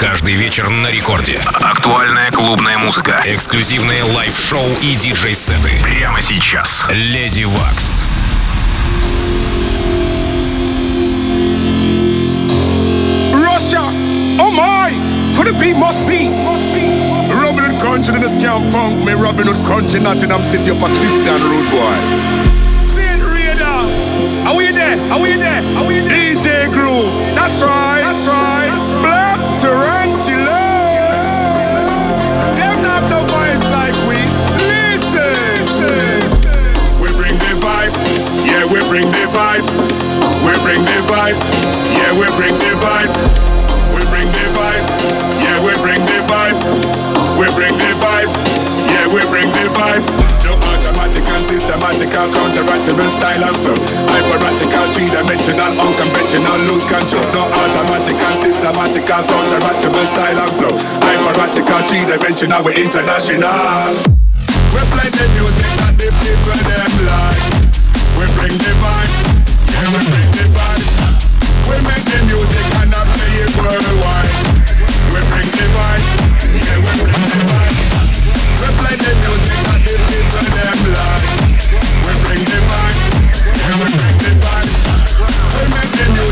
Каждый вечер на рекорде. Актуальная клубная музыка. Эксклюзивные лайв-шоу и диджей-сеты. Прямо сейчас. Леди Вакс. Russia, oh my, who the beat must be. Robin Hood country in the scam punk, me Robin Hood country, Nottingham City up a Clifton Road boy. Saint Raider, are we there? Are we there? Are we there? DJ Groove. That's right. Bring the vibe, yeah, we bring the vibe. We bring the vibe, yeah, we bring the vibe. We bring the vibe, yeah, we bring the vibe. No automatic and systematical, counteractable style and flow. Hyperatical, three-dimensional, unconventional, lose control. No automatic and systematical, counteractable style and flow. Hyperatical, three-dimensional, we're international. We play the music and the people them like. We bring the vibe, yeah, we bring the the music and I play it worldwide. We bring the vibe, yeah, we bring the vibe. We play the music and the people them like. We bring the vibe, yeah, we bring the vibe. We make the music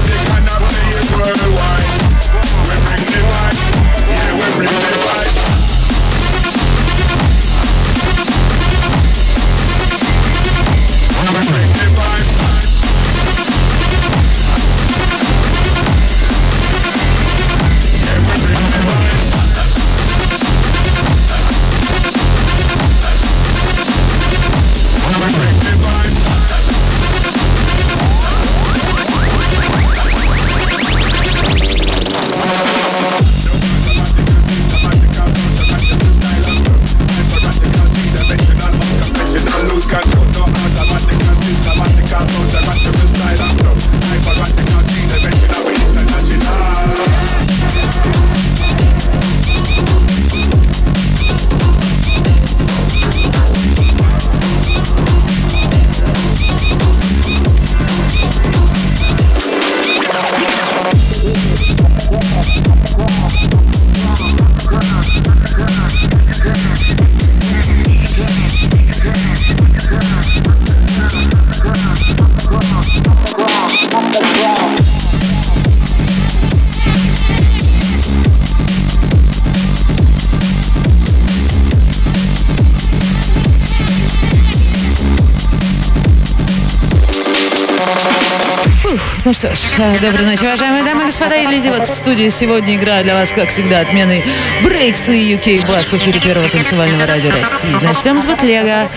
Ну что ж, э, доброй ночи, уважаемые дамы и господа. И Леди Вакс в студии сегодня играю для вас, как всегда, отмены Брейкс и UK Бас в эфире первого танцевального радио России. Начнем с бутлега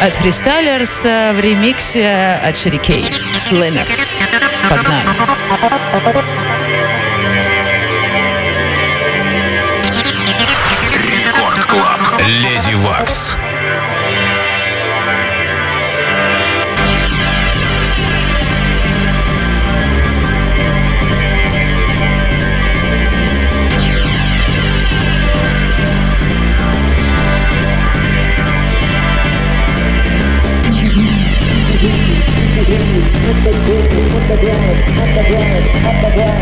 от Фристайлерс э, в ремиксе от Шерри Кей. Слэмер. Погнали. The ground, up the ground.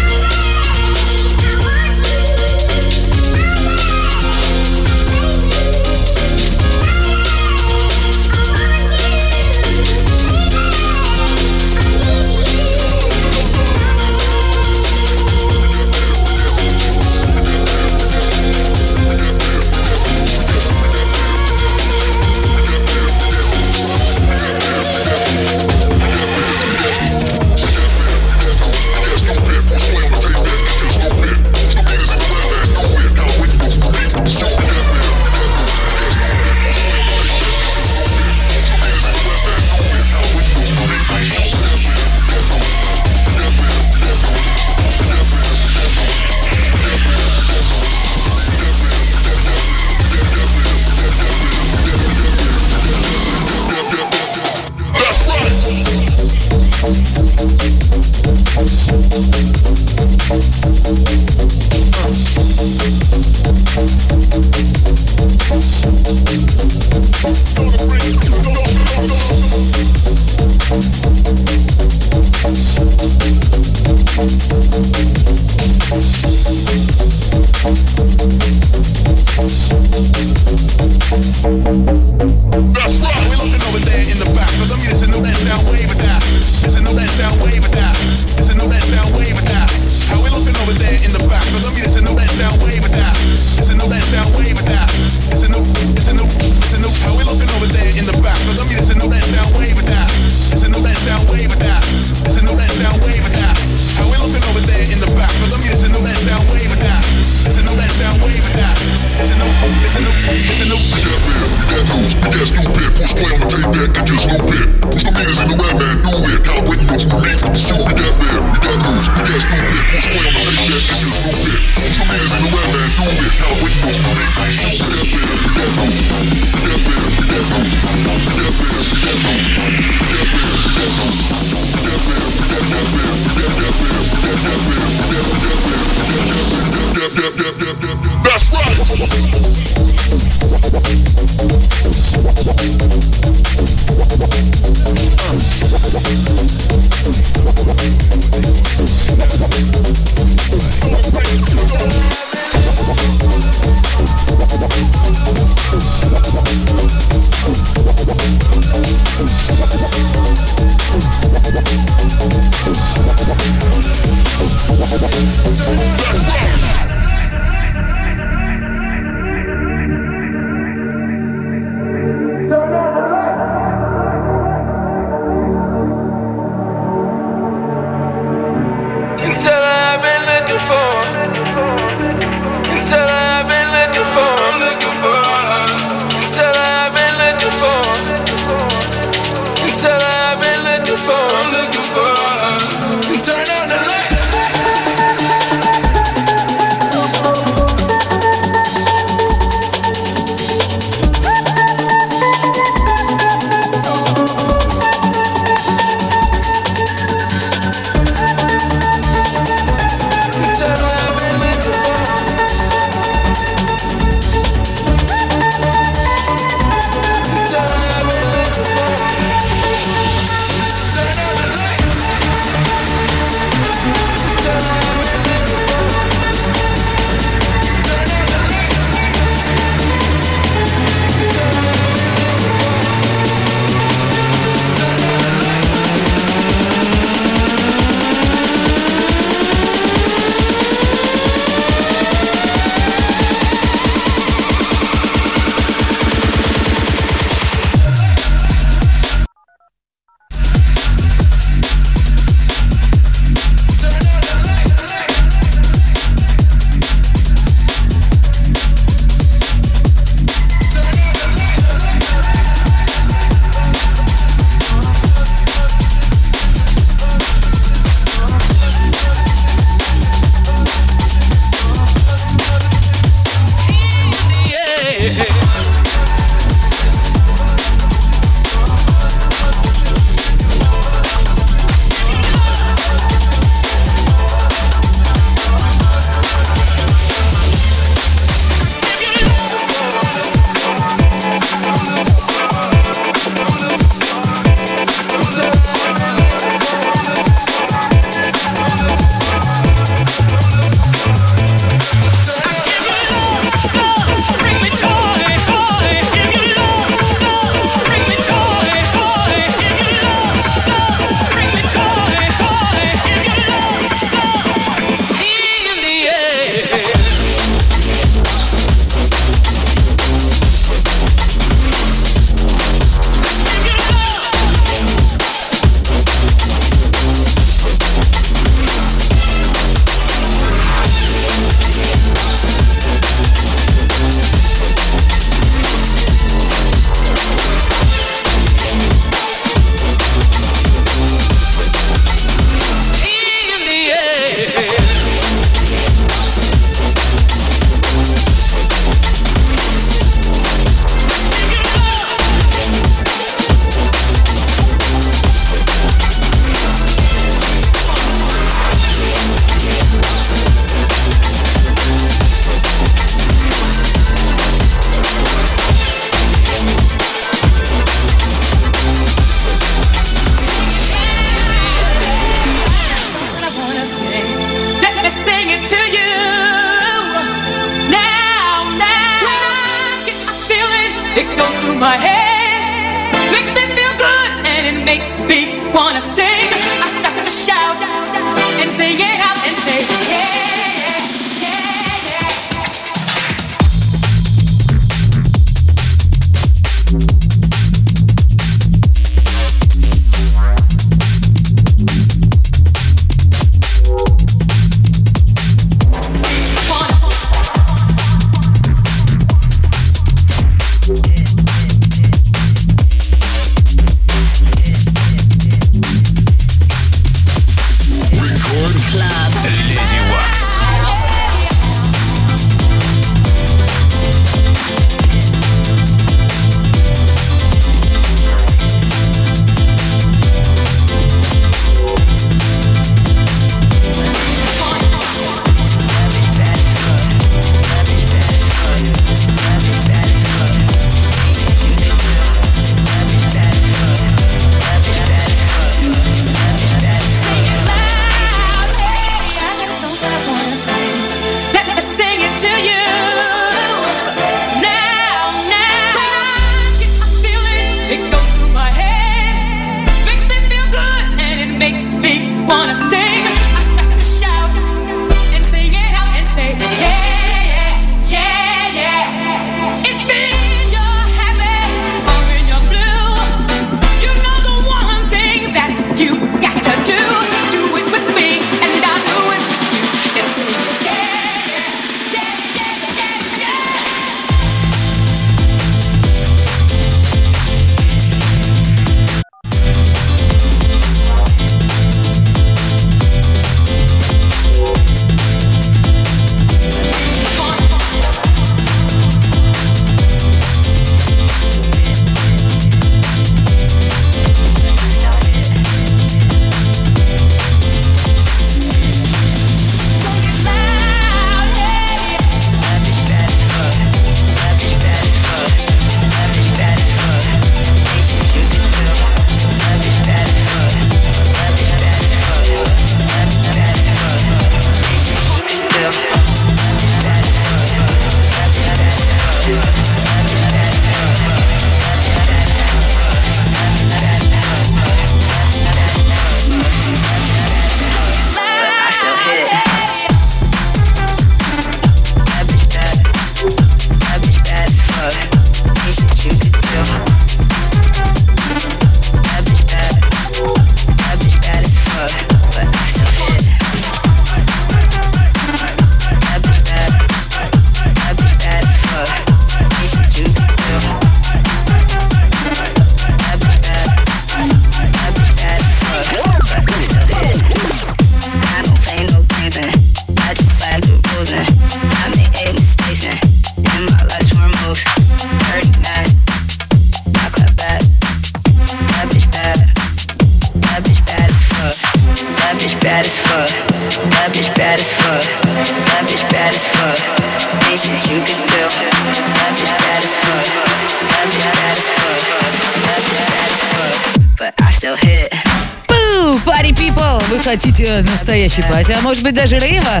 Может быть даже рейва,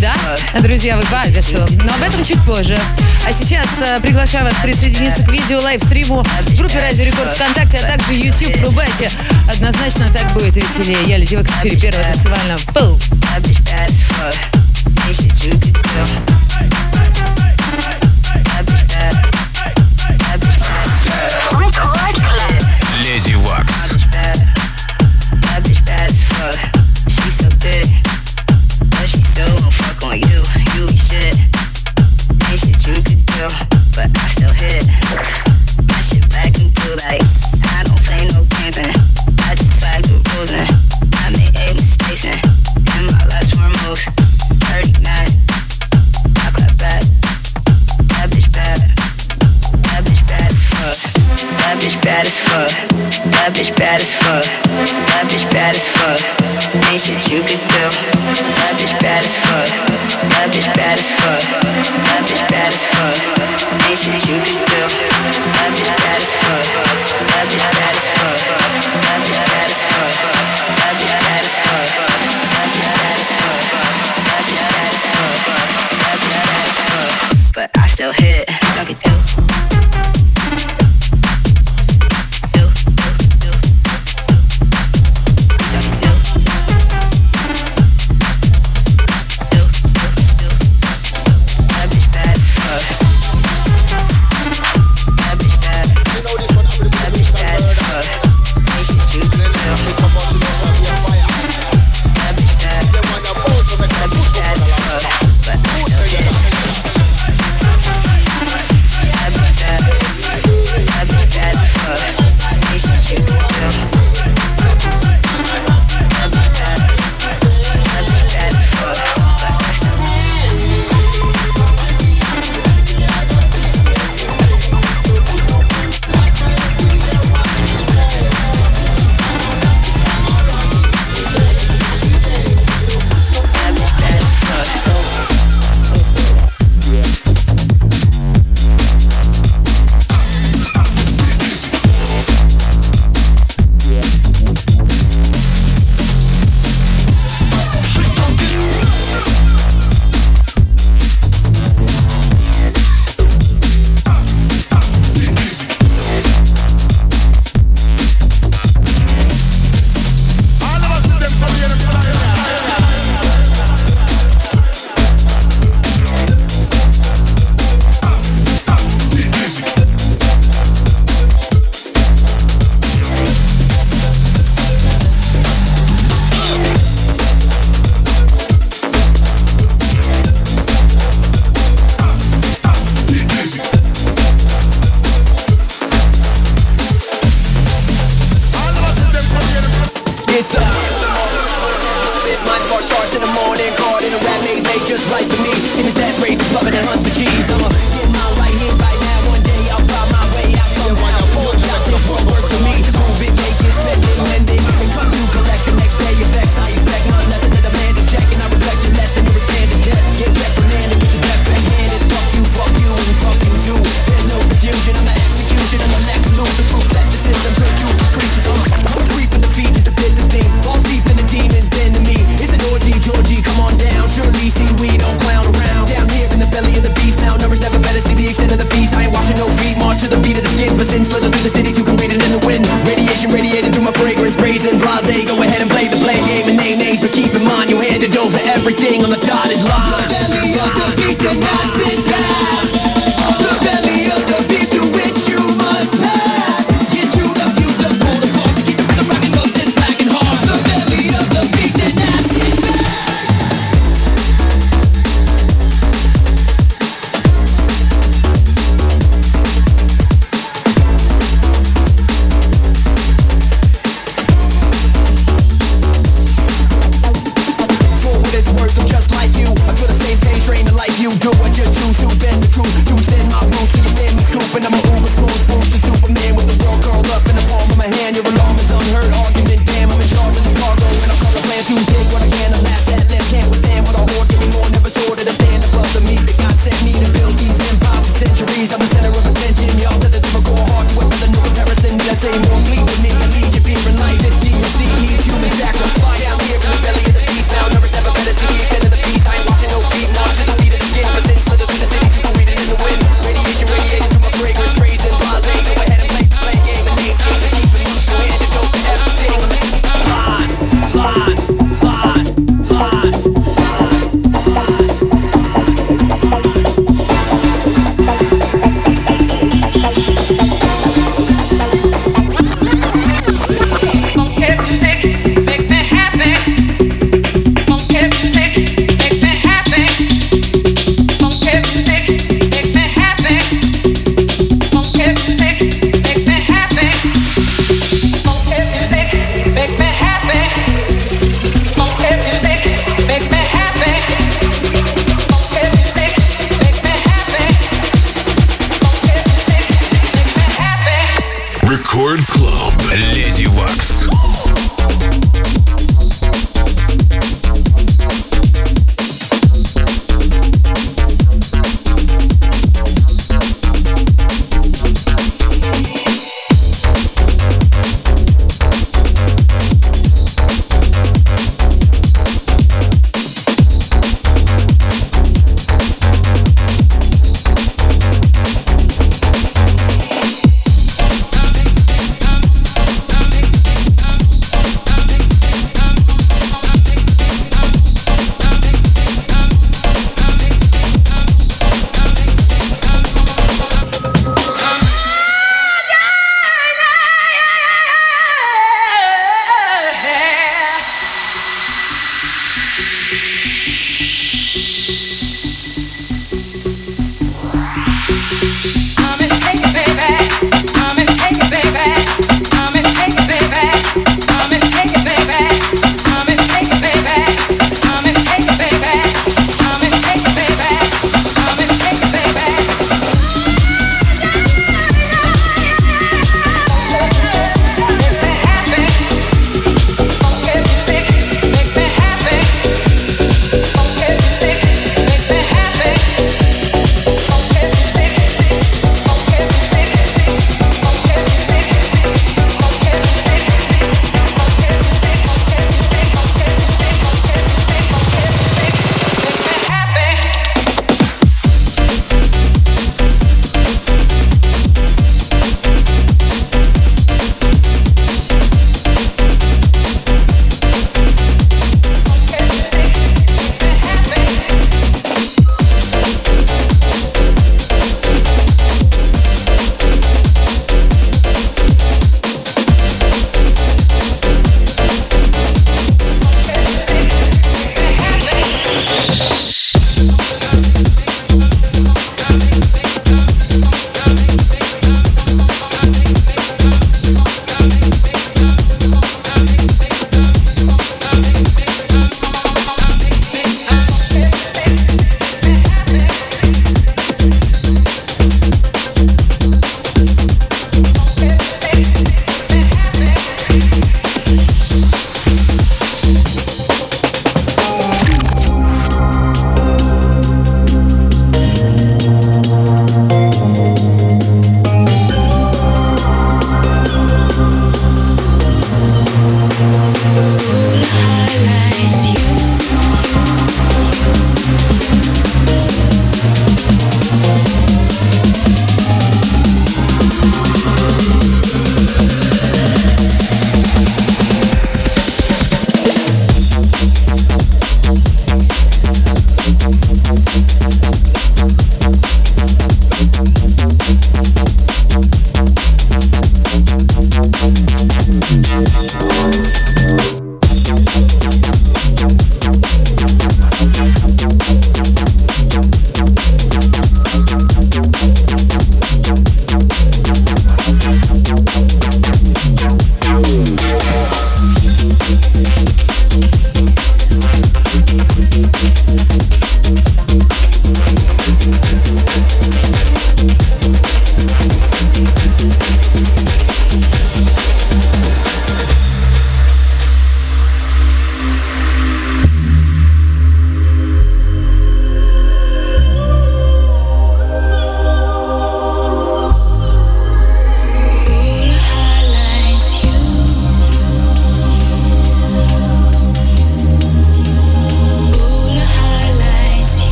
да, друзья, вы по адресу. Но об этом чуть позже. А сейчас э, приглашаю вас присоединиться к видео лайвстриму в группе Радио Рекорд ВКонтакте, а также YouTube. Врубайте. Однозначно так будет веселее. Я Леди в эфире первого танцевального. Пыл. Shit you could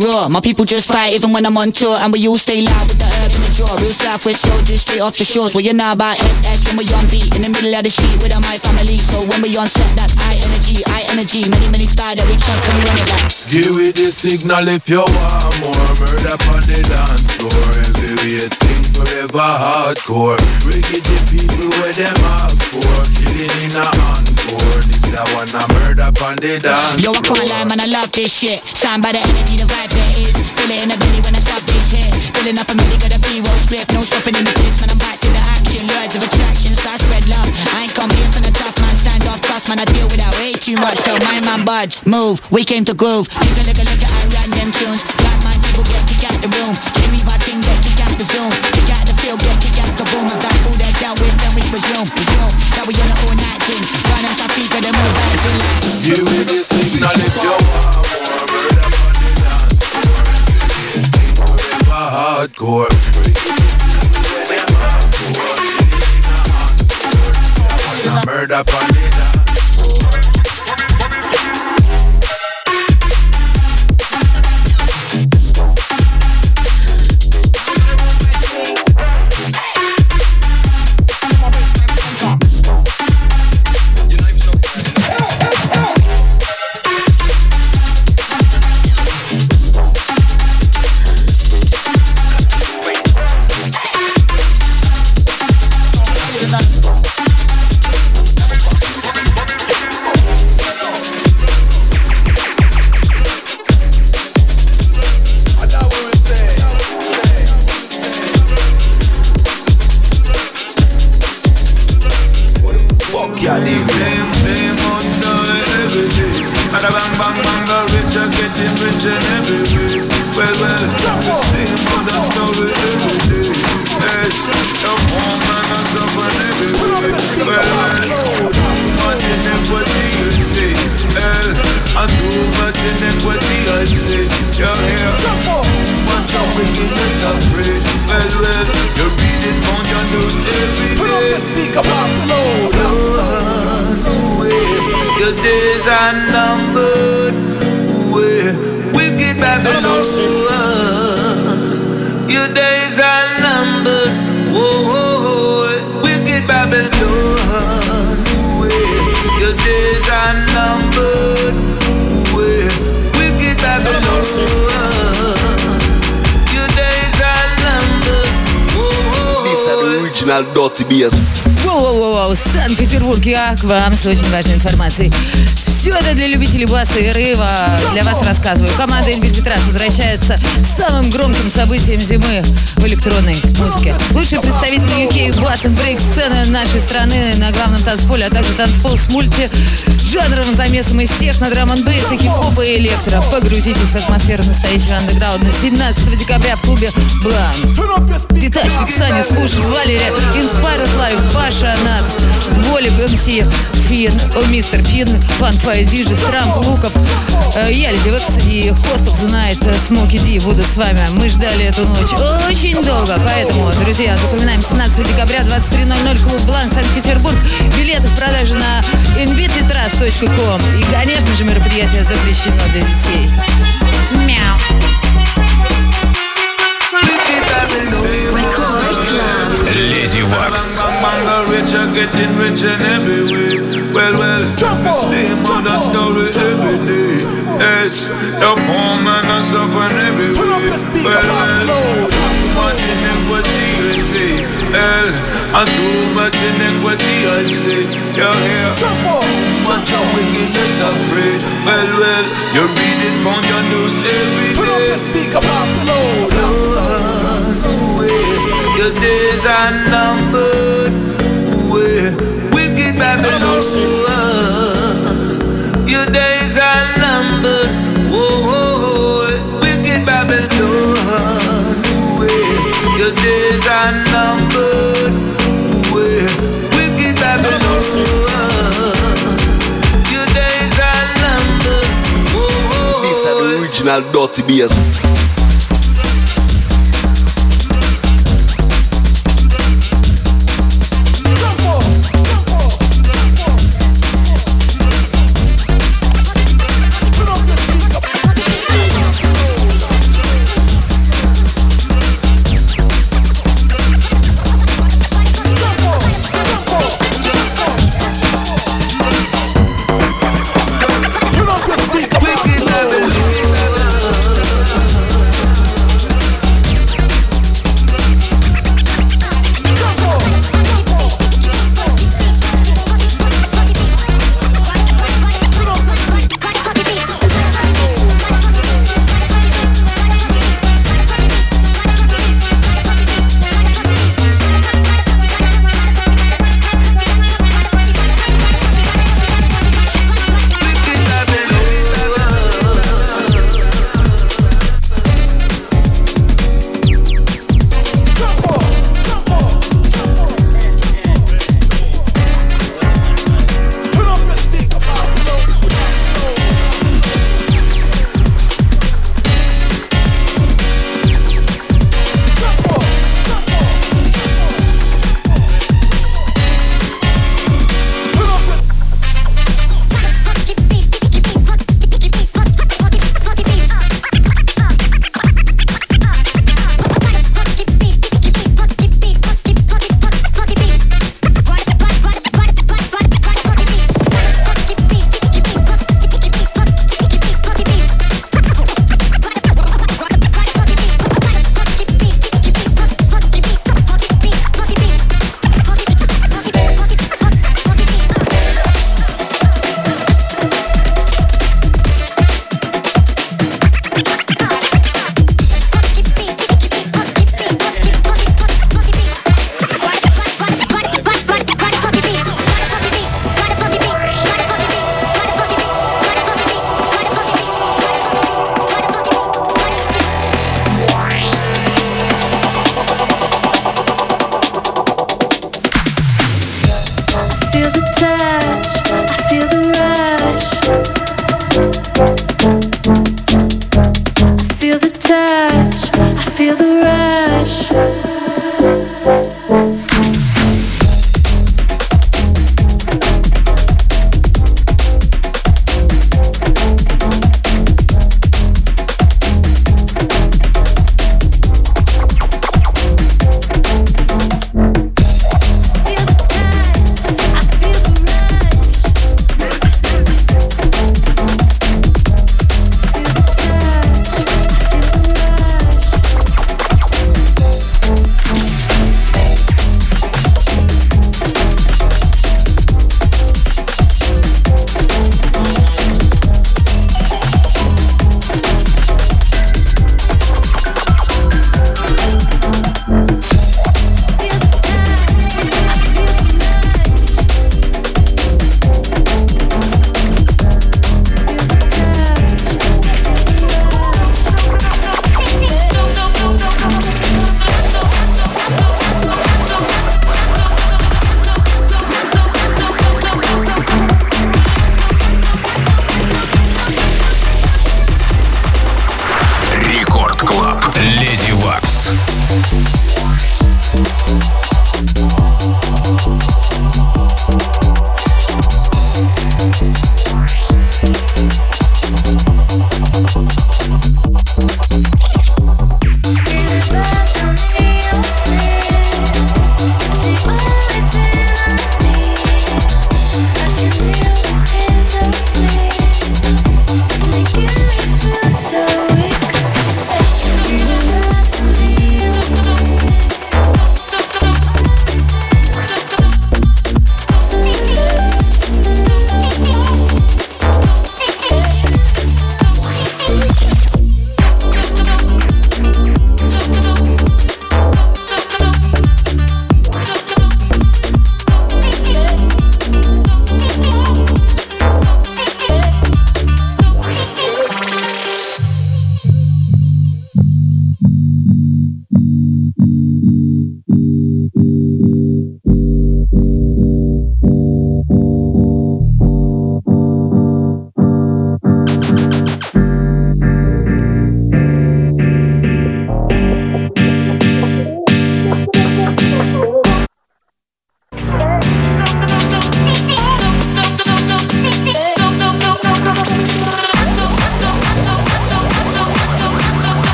raw. My people just fight even when I'm on tour, and we all stay loud with the herb drawer. Real Southwest soldiers straight off the shores, well you know about SS when we on beat, in the middle of the sheet with my family. So when we on set, that's high energy, high energy, many many style that we chunk and run it like. Give it the signal if you want more murder on the dance floor. Every thing forever hardcore. Wicked the people where them ask for. Killing in a encore. This a one a murder on the dance Yo, I can't lie, man, I love this shit. Signed by the energy, the vibe there is. Feel it in the hit. Filling up a milli, got a B-roll script. No stopping in the place, man, I'm back to the action. Words of attraction, so I spread love. I ain't come here for the tough man, stand off trust, man. I deal with that way too much. Tell my man, budge, move. We came to groove. Take a look, a look at I ran them tunes. Black man, people get kick out the room. You read it on your news every day. Your days are numbered. Ooh, wicked Babylon. Your days are numbered. Whoa, wicked Babylon. Your days are numbered. Ooh, wicked Babylon. Original dirty bass. Воу-воу-воу, Санкт-Петербург, я к вам с очень важной информацией. Все это для любителей баса и рыва. Для вас рассказываю. Команда Инфильтрат возвращается с самым громким событием зимы в электронной музыке. Лучшие представители UK бас и брейк сцены нашей страны на главном танцполе, а также танцпол с мульти-жанровым замесом из техно, драм н бейса, хип-хопа и электро. Погрузитесь в атмосферу настоящего андеграунда 17 декабря в клубе Блан. Детачник, Саня, Свуш, Валерия, Inspired Life, Паша, Нац, Волик, МС, Фин, о, Мистер Фин, Фан Фай, Диджи, Страмп, Луков, э, я, Леди Векс и Хостов знает Смоки Ди будут с вами. Мы ждали эту ночь очень долго, поэтому, друзья, запоминаем 17 декабря, 23.00, клуб Бланк, Санкт-Петербург. Билеты в продаже на invititras.com. И, конечно же, мероприятие запрещено для детей. Мяу. Every way. Well, well, the same old that story every day. Yes, the poor man is suffering every way. Well, well, too much inequity, I say. Well, and too much inequity, I say. Yeah, yeah. Too much of wickedness, I pray. Well, well, you read it on your news every day. Your days are numbered. Ooh, wicked Babylon. Your days are numbered. Whoa, wicked Babylon. Your days are numbered. Ooh, wicked Babylon. Your days are numbered. Whoa, This is the original dirty bass.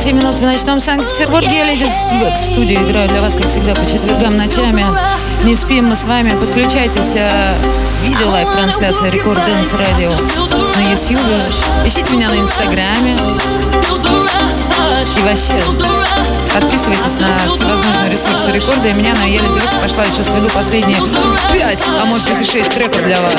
47 минут в ночном Санкт-Петербурге. Леди в студии играю для вас, как всегда, по четвергам ночами. Не спим мы с вами. Подключайтесь. э, Видео лайв-трансляция Рекорд Дэнс Радио на Ютьюбе. Ищите меня на Инстаграме. И вообще, подписывайтесь на всевозможные ресурсы рекорда и меня, но я Леди Векс пошла еще сведу последние 5, а может быть и 6 треков для вас.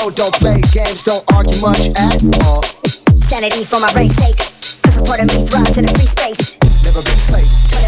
Cold, don't play games, don't argue much at all. Sanity for my brain's sake. Cause a part of me thrives in a free space. Never been slave.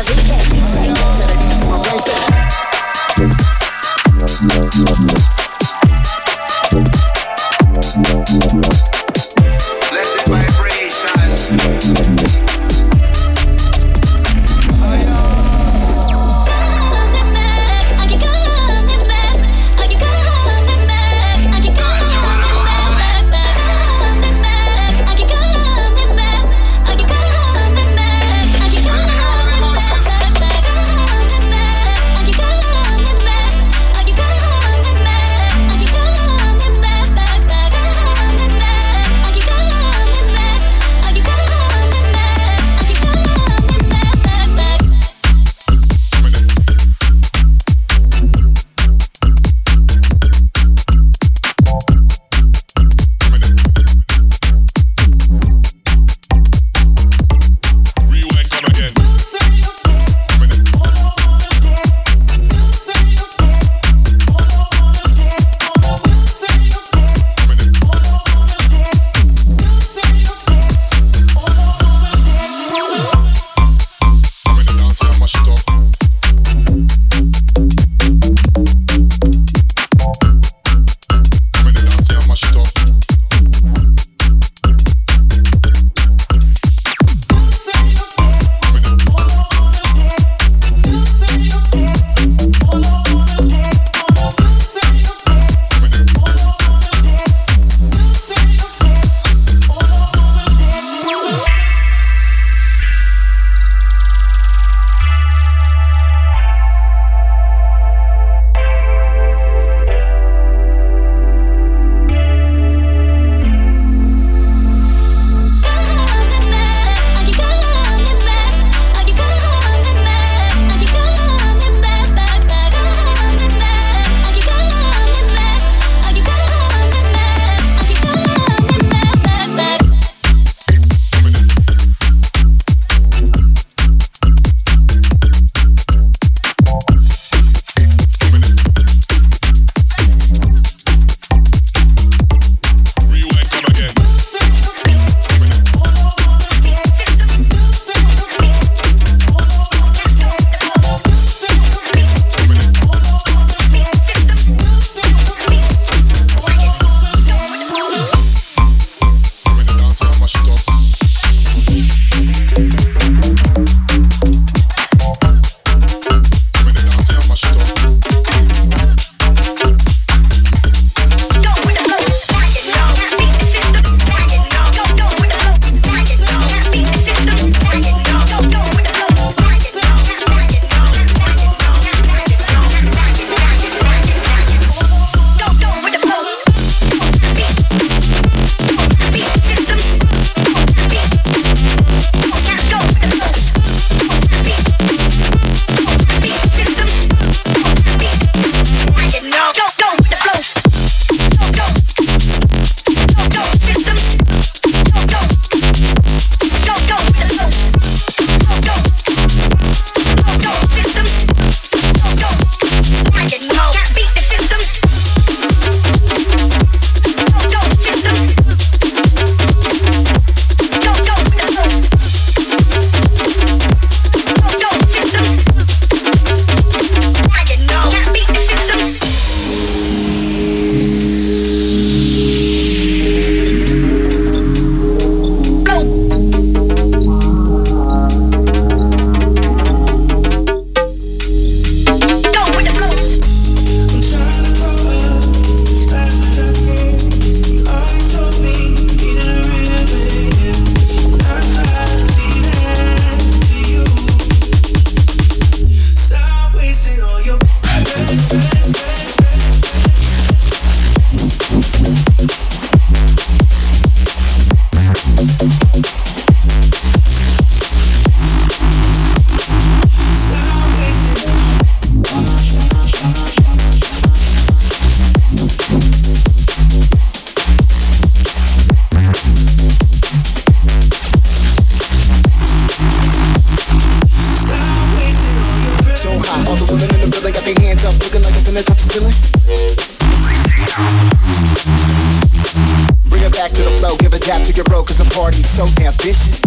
Your cause party's so damn vicious.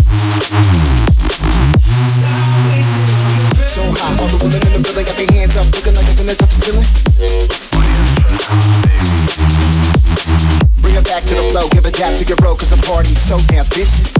So all the women in the building got their hands up, looking like they're gonna touch the ceiling. Bring it back to the flow, give a dap to your cause party's so damn vicious.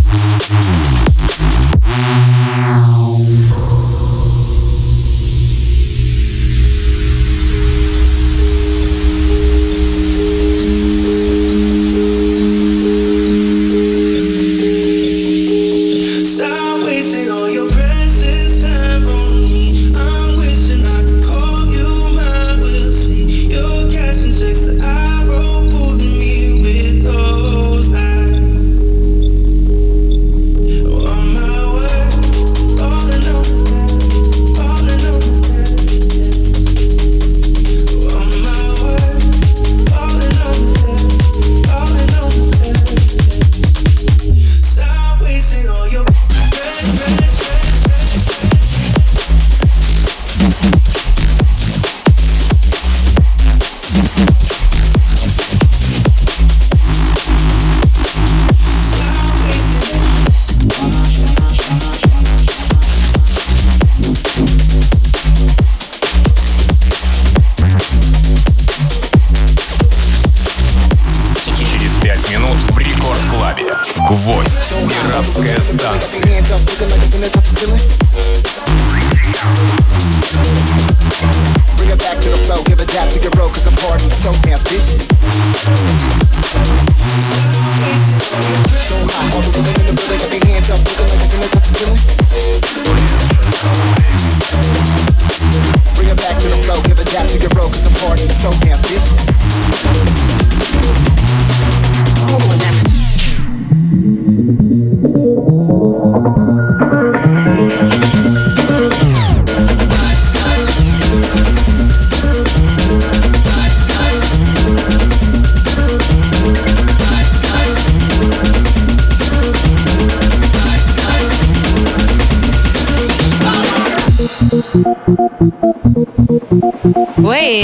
So damn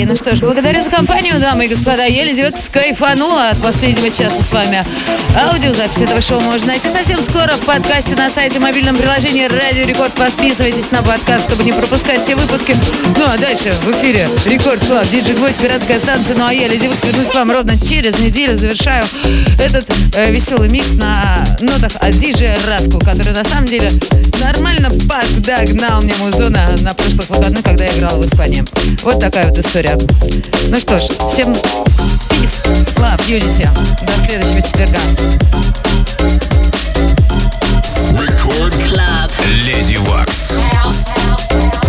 ну что ж, благодарю за компанию, дамы и господа. Я Леди Векс кайфанула от последнего часа с вами. Аудиозапись этого шоу можно найти совсем скоро в подкасте на сайте мобильном приложении Радио Рекорд. Подписывайтесь на подкаст, чтобы не пропускать все выпуски. Ну а дальше в эфире Рекорд Клаб, Диджи Гвоздь, Пиратская станция. Ну а я, Векс, вернусь к вам ровно через неделю. Завершаю этот э, веселый микс на нотах от диджея Раску, который на самом деле нормально подогнал мне музона на прошлых выходных, когда я играла в Испании. Вот такая вот история. Ну что ж, всем peace, love, unity. До следующего четверга. Рекорд Клаб. Леди Вакс. Hey